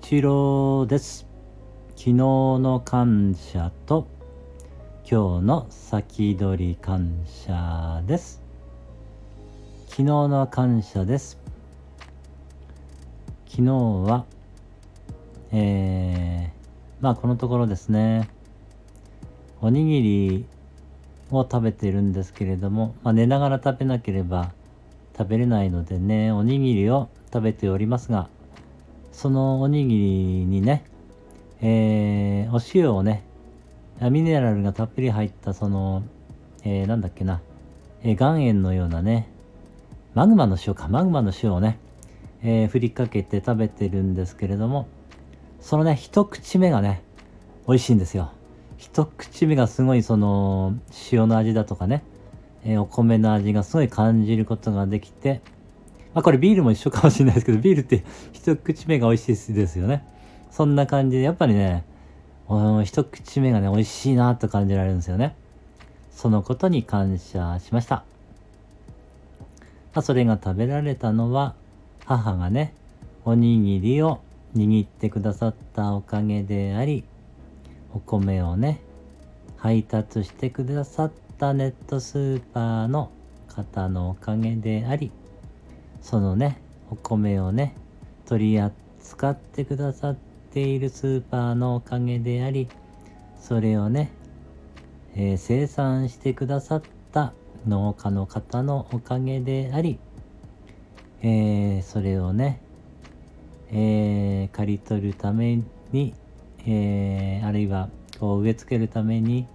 一郎です。昨日の感謝と今日の先取り感謝です。昨日の感謝です。昨日はえー、まあこのところですね。おにぎりを食べてるんですけれども、まあ、寝ながら食べなければ食べれないのでねおにぎりを食べておりますがそのおにぎりにね、えー、お塩をね、ミネラルがたっぷり入ったその、えー、なんだっけな、えー、岩塩のようなね、マグマの塩か、マグマの塩をね、えー、振りかけて食べてるんですけれども、そのね、一口目がね、美味しいんですよ。一口目がすごいその、塩の味だとかね、え、お米の味がすごい感じることができて、まあこれビールも一緒かもしれないですけど、ビールって 一口目が美味しいですよね。そんな感じで、やっぱりね、一口目がね、美味しいなと感じられるんですよね。そのことに感謝しました。まあ、それが食べられたのは、母がね、おにぎりを握ってくださったおかげであり、お米をね、配達してくださったネットスーパーの方のおかげであり、そのね、お米をね、取り扱ってくださっているスーパーのおかげであり、それをね、えー、生産してくださった農家の方のおかげであり、えー、それをね、えー、刈り取るために、えあるいはこう植え付けるために、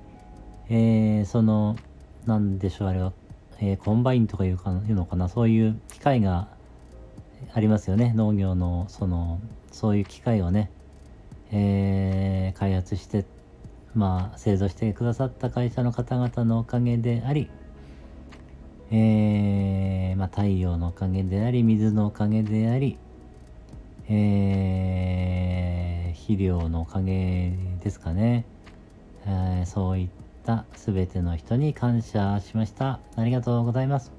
えその、なんでしょう、あれは、えー、コンバインとかいうかいうのかなそういう機械がありますよね。農業のそのそういう機械をね、えー、開発してまあ製造してくださった会社の方々のおかげであり、えー、まあ、太陽のおかげであり水のおかげであり、えー、肥料のおかげですかね、えそういったった全ての人に感謝しました。ありがとうございます。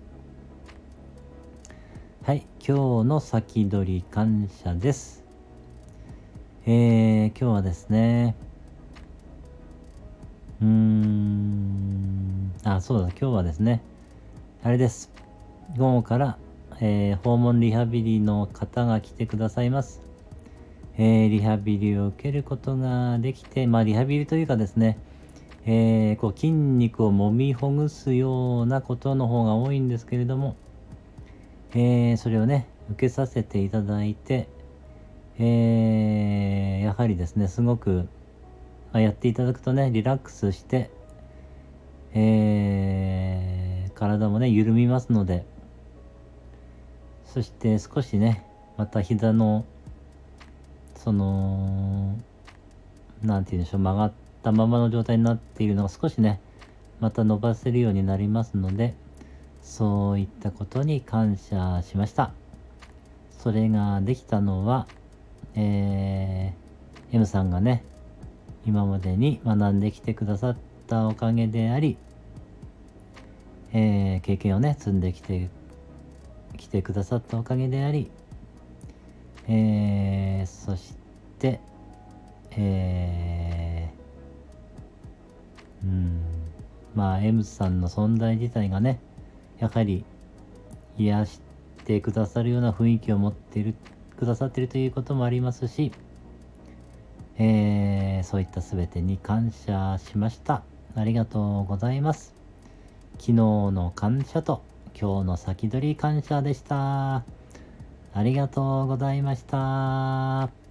はい、今日の先取り感謝です。えー、今日はですね、うーん、あ、そうだ、今日はですね、あれです。午後から、えー、訪問リハビリの方が来てくださいます。えー、リハビリを受けることができて、まあ、リハビリというかですね、えー、こう筋肉をもみほぐすようなことの方が多いんですけれども、えー、それをね、受けさせていただいて、えー、やはりですね、すごく、やっていただくとね、リラックスして、え、体もね、緩みますので、そして少しね、また膝の、その、なんて言うんでしょう、曲がって、ったままの状態になっているのが少しねまた伸ばせるようになりますのでそういったことに感謝しました。それができたのはえー、M さんがね今までに学んできてくださったおかげであり、えー、経験をね積んできてきてくださったおかげであり、えー、そして、えーまあ、M さんの存在自体がね、やはり癒してくださるような雰囲気を持っている、くださっているということもありますし、えー、そういった全てに感謝しました。ありがとうございます。昨日の感謝と今日の先取り感謝でした。ありがとうございました。